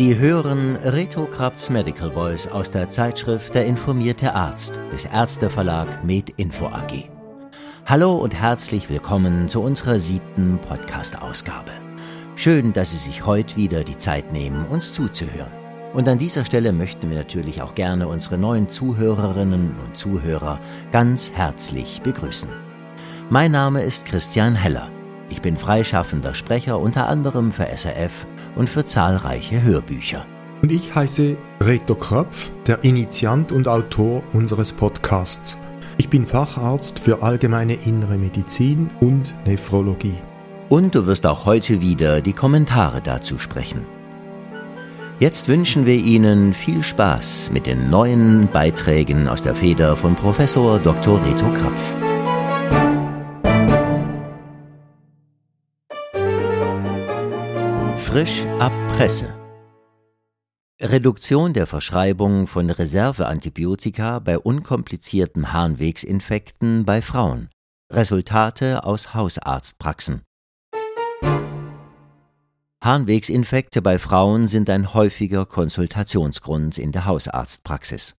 Sie hören Reto Krapfs Medical Voice aus der Zeitschrift Der informierte Arzt des Ärzteverlag MedInfo AG. Hallo und herzlich willkommen zu unserer siebten Podcast-Ausgabe. Schön, dass Sie sich heute wieder die Zeit nehmen, uns zuzuhören. Und an dieser Stelle möchten wir natürlich auch gerne unsere neuen Zuhörerinnen und Zuhörer ganz herzlich begrüßen. Mein Name ist Christian Heller. Ich bin freischaffender Sprecher unter anderem für SRF und für zahlreiche Hörbücher. Und ich heiße Reto Krapf, der Initiant und Autor unseres Podcasts. Ich bin Facharzt für allgemeine innere Medizin und Nephrologie. Und du wirst auch heute wieder die Kommentare dazu sprechen. Jetzt wünschen wir Ihnen viel Spaß mit den neuen Beiträgen aus der Feder von Professor Dr. Reto Krapf. Frisch ab Presse. Reduktion der Verschreibung von Reserveantibiotika bei unkomplizierten Harnwegsinfekten bei Frauen. Resultate aus Hausarztpraxen. Harnwegsinfekte bei Frauen sind ein häufiger Konsultationsgrund in der Hausarztpraxis.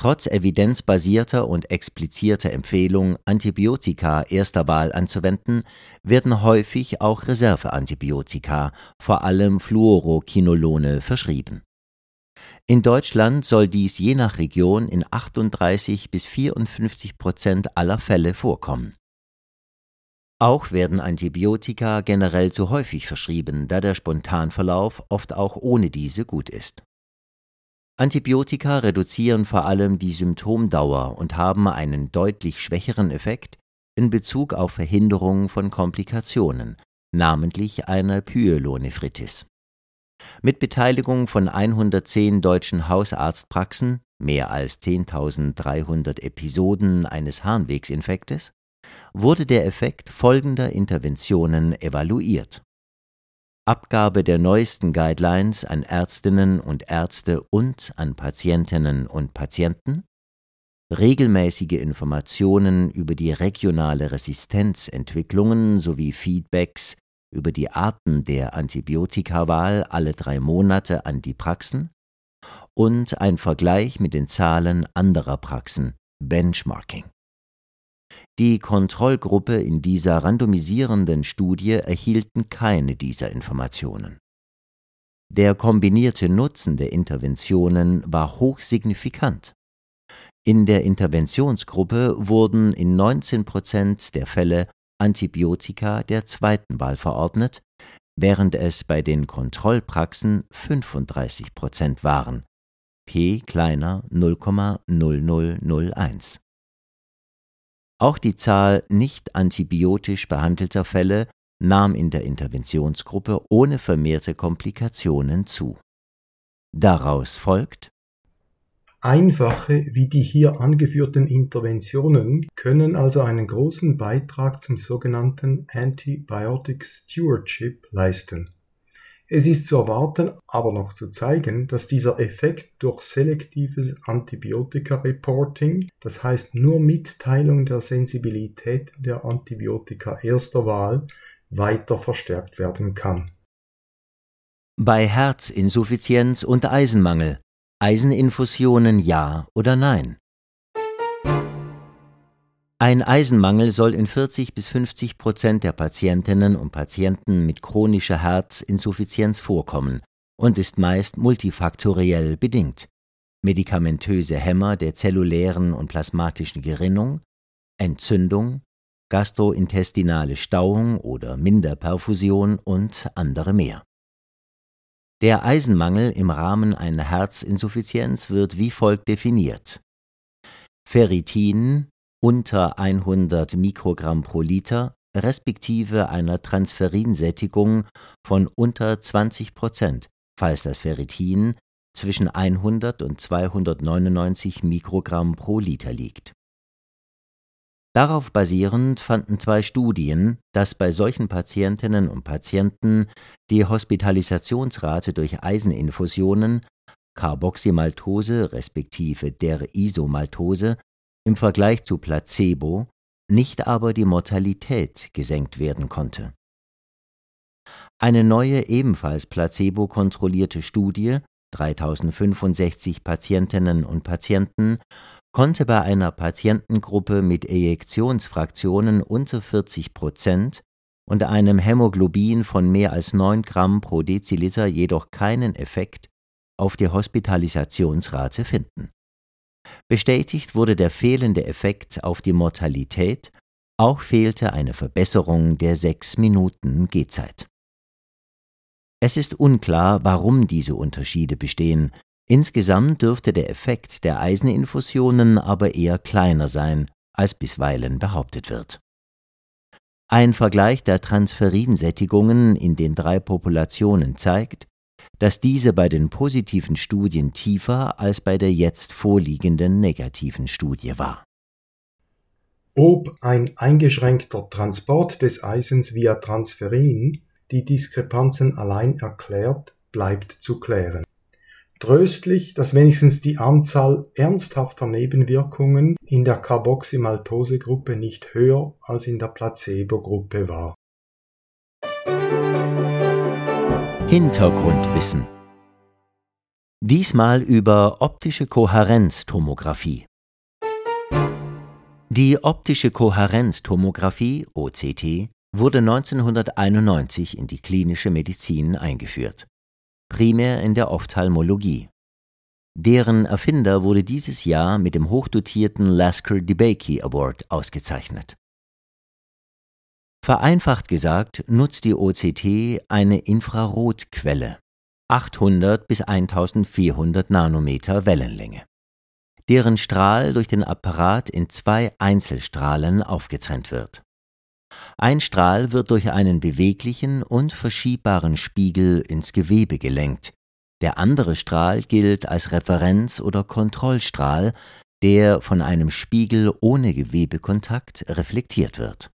Trotz evidenzbasierter und explizierter Empfehlung, Antibiotika erster Wahl anzuwenden, werden häufig auch Reserveantibiotika, vor allem Fluorokinolone, verschrieben. In Deutschland soll dies je nach Region in 38 bis 54 Prozent aller Fälle vorkommen. Auch werden Antibiotika generell zu häufig verschrieben, da der Spontanverlauf oft auch ohne diese gut ist. Antibiotika reduzieren vor allem die Symptomdauer und haben einen deutlich schwächeren Effekt in Bezug auf Verhinderung von Komplikationen, namentlich einer Pyelonephritis. Mit Beteiligung von 110 deutschen Hausarztpraxen, mehr als 10.300 Episoden eines Harnwegsinfektes, wurde der Effekt folgender Interventionen evaluiert Abgabe der neuesten Guidelines an Ärztinnen und Ärzte und an Patientinnen und Patienten, regelmäßige Informationen über die regionale Resistenzentwicklungen sowie Feedbacks über die Arten der Antibiotikawahl alle drei Monate an die Praxen und ein Vergleich mit den Zahlen anderer Praxen, Benchmarking. Die Kontrollgruppe in dieser randomisierenden Studie erhielten keine dieser Informationen. Der kombinierte Nutzen der Interventionen war hochsignifikant. In der Interventionsgruppe wurden in 19 Prozent der Fälle Antibiotika der zweiten Wahl verordnet, während es bei den Kontrollpraxen 35 Prozent waren. P kleiner 0,0001. Auch die Zahl nicht antibiotisch behandelter Fälle nahm in der Interventionsgruppe ohne vermehrte Komplikationen zu. Daraus folgt Einfache wie die hier angeführten Interventionen können also einen großen Beitrag zum sogenannten Antibiotic Stewardship leisten es ist zu erwarten, aber noch zu zeigen, dass dieser Effekt durch selektives Antibiotika-Reporting, das heißt nur Mitteilung der Sensibilität der Antibiotika erster Wahl, weiter verstärkt werden kann. Bei Herzinsuffizienz und Eisenmangel Eiseninfusionen ja oder nein? Ein Eisenmangel soll in 40 bis 50 Prozent der Patientinnen und Patienten mit chronischer Herzinsuffizienz vorkommen und ist meist multifaktoriell bedingt. Medikamentöse Hämmer der zellulären und plasmatischen Gerinnung, Entzündung, gastrointestinale Stauung oder Minderperfusion und andere mehr. Der Eisenmangel im Rahmen einer Herzinsuffizienz wird wie folgt definiert. Ferritin unter 100 Mikrogramm pro Liter respektive einer Transferinsättigung von unter 20 Prozent, falls das Ferritin zwischen 100 und 299 Mikrogramm pro Liter liegt. Darauf basierend fanden zwei Studien, dass bei solchen Patientinnen und Patienten die Hospitalisationsrate durch Eiseninfusionen, Carboxymaltose respektive der Isomaltose im Vergleich zu Placebo, nicht aber die Mortalität gesenkt werden konnte. Eine neue, ebenfalls placebo-kontrollierte Studie, 3065 Patientinnen und Patienten, konnte bei einer Patientengruppe mit Ejektionsfraktionen unter 40 Prozent und einem Hämoglobin von mehr als 9 Gramm pro Deziliter jedoch keinen Effekt auf die Hospitalisationsrate finden. Bestätigt wurde der fehlende Effekt auf die Mortalität, auch fehlte eine Verbesserung der 6 Minuten Gehzeit. Es ist unklar, warum diese Unterschiede bestehen. Insgesamt dürfte der Effekt der Eiseninfusionen aber eher kleiner sein, als bisweilen behauptet wird. Ein Vergleich der Transferinsättigungen in den drei Populationen zeigt, dass diese bei den positiven Studien tiefer als bei der jetzt vorliegenden negativen Studie war. Ob ein eingeschränkter Transport des Eisens via Transferin die Diskrepanzen allein erklärt, bleibt zu klären. Tröstlich, dass wenigstens die Anzahl ernsthafter Nebenwirkungen in der Carboxymaltose-Gruppe nicht höher als in der Placebo-Gruppe war. Hintergrundwissen Diesmal über optische Kohärenztomographie. Die optische Kohärenztomographie OCT wurde 1991 in die klinische Medizin eingeführt, primär in der Ophthalmologie. Deren Erfinder wurde dieses Jahr mit dem hochdotierten Lasker-DeBakey Award ausgezeichnet. Vereinfacht gesagt nutzt die OCT eine Infrarotquelle, 800 bis 1400 Nanometer Wellenlänge, deren Strahl durch den Apparat in zwei Einzelstrahlen aufgetrennt wird. Ein Strahl wird durch einen beweglichen und verschiebbaren Spiegel ins Gewebe gelenkt, der andere Strahl gilt als Referenz- oder Kontrollstrahl, der von einem Spiegel ohne Gewebekontakt reflektiert wird.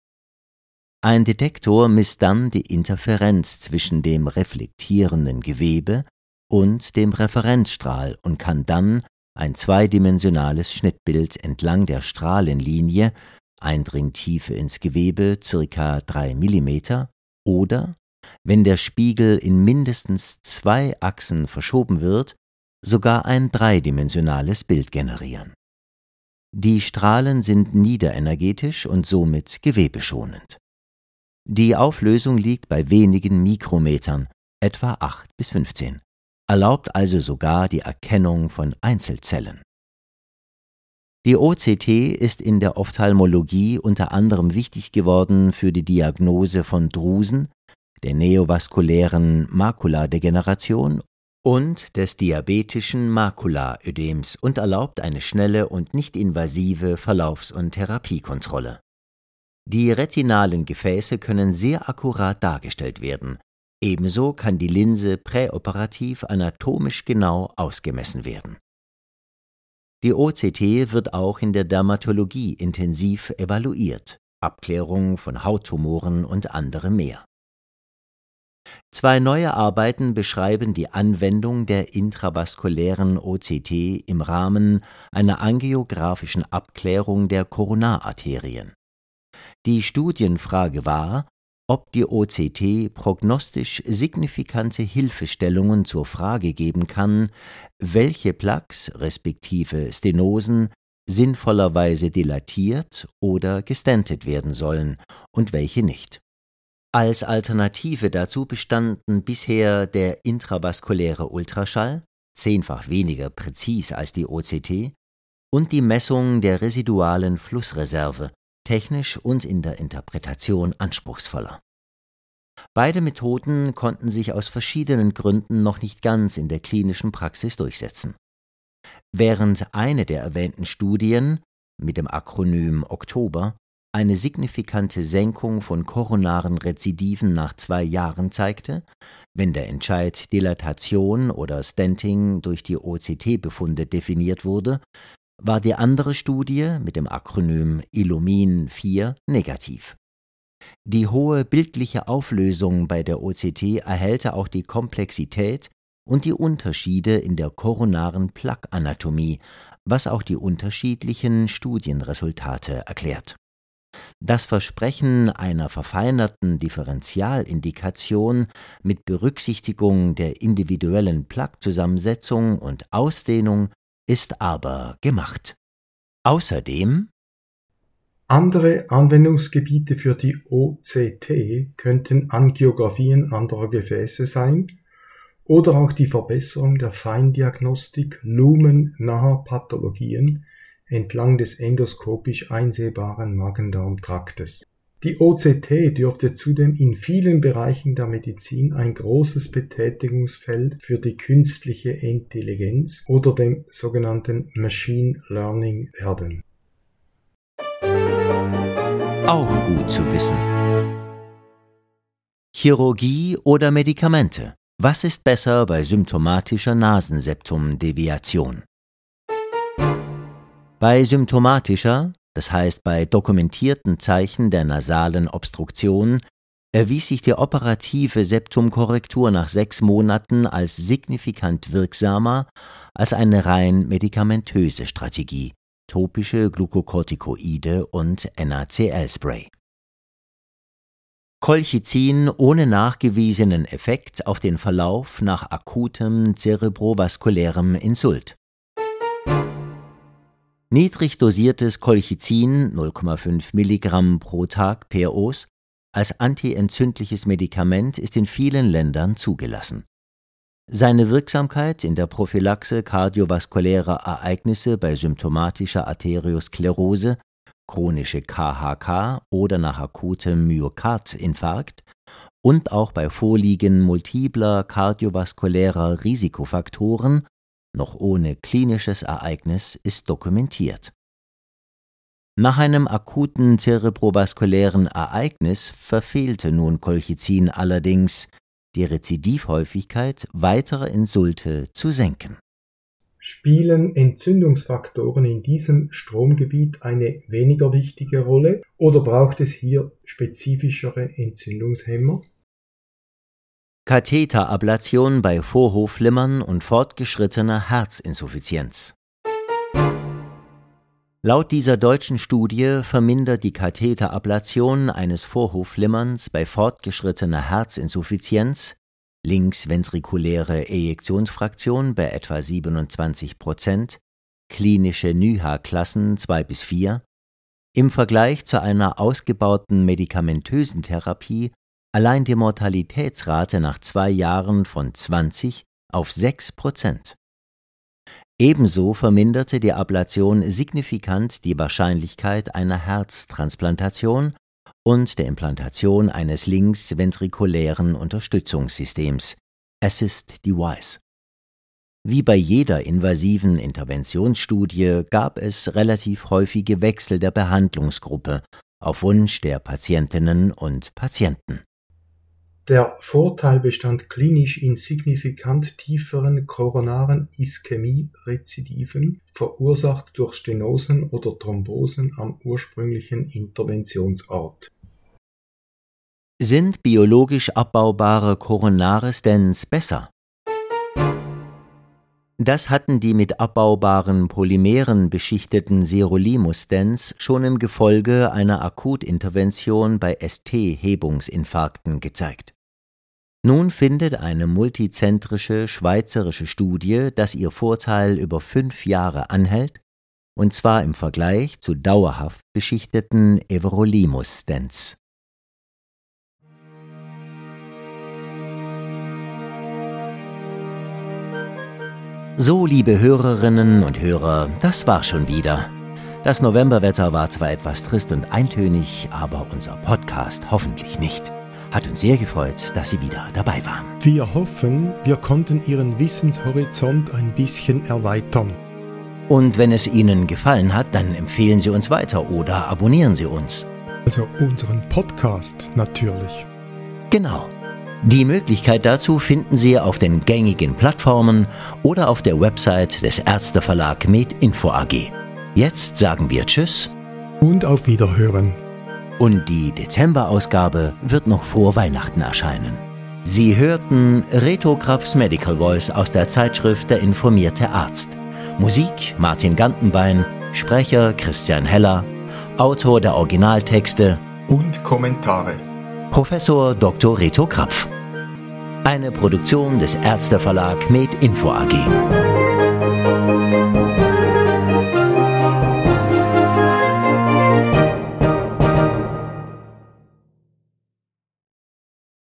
Ein Detektor misst dann die Interferenz zwischen dem reflektierenden Gewebe und dem Referenzstrahl und kann dann ein zweidimensionales Schnittbild entlang der Strahlenlinie Eindringtiefe ins Gewebe ca. 3 mm oder, wenn der Spiegel in mindestens zwei Achsen verschoben wird, sogar ein dreidimensionales Bild generieren. Die Strahlen sind niederenergetisch und somit gewebeschonend. Die Auflösung liegt bei wenigen Mikrometern, etwa 8 bis 15, erlaubt also sogar die Erkennung von Einzelzellen. Die OCT ist in der Ophthalmologie unter anderem wichtig geworden für die Diagnose von Drusen, der neovaskulären Makuladegeneration und des diabetischen Makulaödems und erlaubt eine schnelle und nicht invasive Verlaufs- und Therapiekontrolle. Die retinalen Gefäße können sehr akkurat dargestellt werden. Ebenso kann die Linse präoperativ anatomisch genau ausgemessen werden die OCT wird auch in der Dermatologie intensiv evaluiert, Abklärung von Hauttumoren und anderem mehr. Zwei neue Arbeiten beschreiben die Anwendung der intravaskulären OCT im Rahmen einer angiografischen Abklärung der Koronararterien. Die Studienfrage war, ob die OCT prognostisch signifikante Hilfestellungen zur Frage geben kann, welche Plaques respektive Stenosen sinnvollerweise dilatiert oder gestentet werden sollen und welche nicht. Als Alternative dazu bestanden bisher der intravaskuläre Ultraschall, zehnfach weniger präzis als die OCT, und die Messung der residualen Flussreserve, technisch und in der Interpretation anspruchsvoller. Beide Methoden konnten sich aus verschiedenen Gründen noch nicht ganz in der klinischen Praxis durchsetzen. Während eine der erwähnten Studien mit dem Akronym Oktober eine signifikante Senkung von koronaren Rezidiven nach zwei Jahren zeigte, wenn der Entscheid Dilatation oder Stenting durch die OCT-Befunde definiert wurde, war die andere Studie mit dem Akronym Illumin 4 negativ. Die hohe bildliche Auflösung bei der OCT erhellte auch die Komplexität und die Unterschiede in der koronaren Plaque-Anatomie, was auch die unterschiedlichen Studienresultate erklärt. das Versprechen einer verfeinerten Differentialindikation mit Berücksichtigung der individuellen Plaquezusammensetzung und Ausdehnung ist aber gemacht. Außerdem andere Anwendungsgebiete für die OCT könnten Angiografien anderer Gefäße sein oder auch die Verbesserung der Feindiagnostik lumennaher Pathologien entlang des endoskopisch einsehbaren Magen-Darm-Traktes. Die OCT dürfte zudem in vielen Bereichen der Medizin ein großes Betätigungsfeld für die künstliche Intelligenz oder dem sogenannten Machine Learning werden. Auch gut zu wissen. Chirurgie oder Medikamente? Was ist besser bei symptomatischer Nasenseptumdeviation? Bei symptomatischer, das heißt bei dokumentierten Zeichen der nasalen Obstruktion, erwies sich die operative Septumkorrektur nach sechs Monaten als signifikant wirksamer als eine rein medikamentöse Strategie, topische Glukokortikoide und NaCl-Spray. Colchicin ohne nachgewiesenen Effekt auf den Verlauf nach akutem zerebrovaskulärem Insult. Niedrig dosiertes Colchicin 0,5 Milligramm pro Tag per Os als antientzündliches Medikament ist in vielen Ländern zugelassen. Seine Wirksamkeit in der Prophylaxe kardiovaskulärer Ereignisse bei symptomatischer Arteriosklerose, chronische KHK oder nach akutem Myokardinfarkt und auch bei Vorliegen multipler kardiovaskulärer Risikofaktoren noch ohne klinisches Ereignis ist dokumentiert. Nach einem akuten zerebrovaskulären Ereignis verfehlte nun Colchicin allerdings, die Rezidivhäufigkeit weiterer Insulte zu senken. Spielen Entzündungsfaktoren in diesem Stromgebiet eine weniger wichtige Rolle oder braucht es hier spezifischere Entzündungshemmer? Katheterablation bei Vorhofflimmern und fortgeschrittener Herzinsuffizienz. Laut dieser deutschen Studie vermindert die Katheterablation eines Vorhofflimmerns bei fortgeschrittener Herzinsuffizienz linksventrikuläre Ejektionsfraktion bei etwa 27 Prozent, klinische NYHA-Klassen 2 bis 4, im Vergleich zu einer ausgebauten medikamentösen Therapie allein die Mortalitätsrate nach zwei Jahren von 20 auf 6 Prozent. Ebenso verminderte die Ablation signifikant die Wahrscheinlichkeit einer Herztransplantation und der Implantation eines linksventrikulären Unterstützungssystems Assist Device. Wie bei jeder invasiven Interventionsstudie gab es relativ häufige Wechsel der Behandlungsgruppe auf Wunsch der Patientinnen und Patienten. Der Vorteil bestand klinisch in signifikant tieferen koronaren Ischämie-Rezidiven, verursacht durch Stenosen oder Thrombosen am ursprünglichen Interventionsort. Sind biologisch abbaubare koronare Stents besser? Das hatten die mit abbaubaren Polymeren beschichteten Sirolimus-Stents schon im Gefolge einer Akutintervention bei ST-Hebungsinfarkten gezeigt. Nun findet eine multizentrische schweizerische Studie, dass ihr Vorteil über fünf Jahre anhält, und zwar im Vergleich zu dauerhaft beschichteten Everolimus-Stents. So, liebe Hörerinnen und Hörer, das war schon wieder. Das Novemberwetter war zwar etwas trist und eintönig, aber unser Podcast hoffentlich nicht. Hat uns sehr gefreut, dass Sie wieder dabei waren. Wir hoffen, wir konnten Ihren Wissenshorizont ein bisschen erweitern. Und wenn es Ihnen gefallen hat, dann empfehlen Sie uns weiter oder abonnieren Sie uns. Also unseren Podcast natürlich. Genau. Die Möglichkeit dazu finden Sie auf den gängigen Plattformen oder auf der Website des Ärzteverlag MedInfo AG. Jetzt sagen wir Tschüss und auf Wiederhören und die Dezemberausgabe wird noch vor Weihnachten erscheinen. Sie hörten Reto Krabs Medical Voice aus der Zeitschrift Der informierte Arzt. Musik Martin Gantenbein, Sprecher Christian Heller, Autor der Originaltexte und Kommentare. Professor Dr. Reto Krapf. Eine Produktion des Ärzteverlag Med Info AG.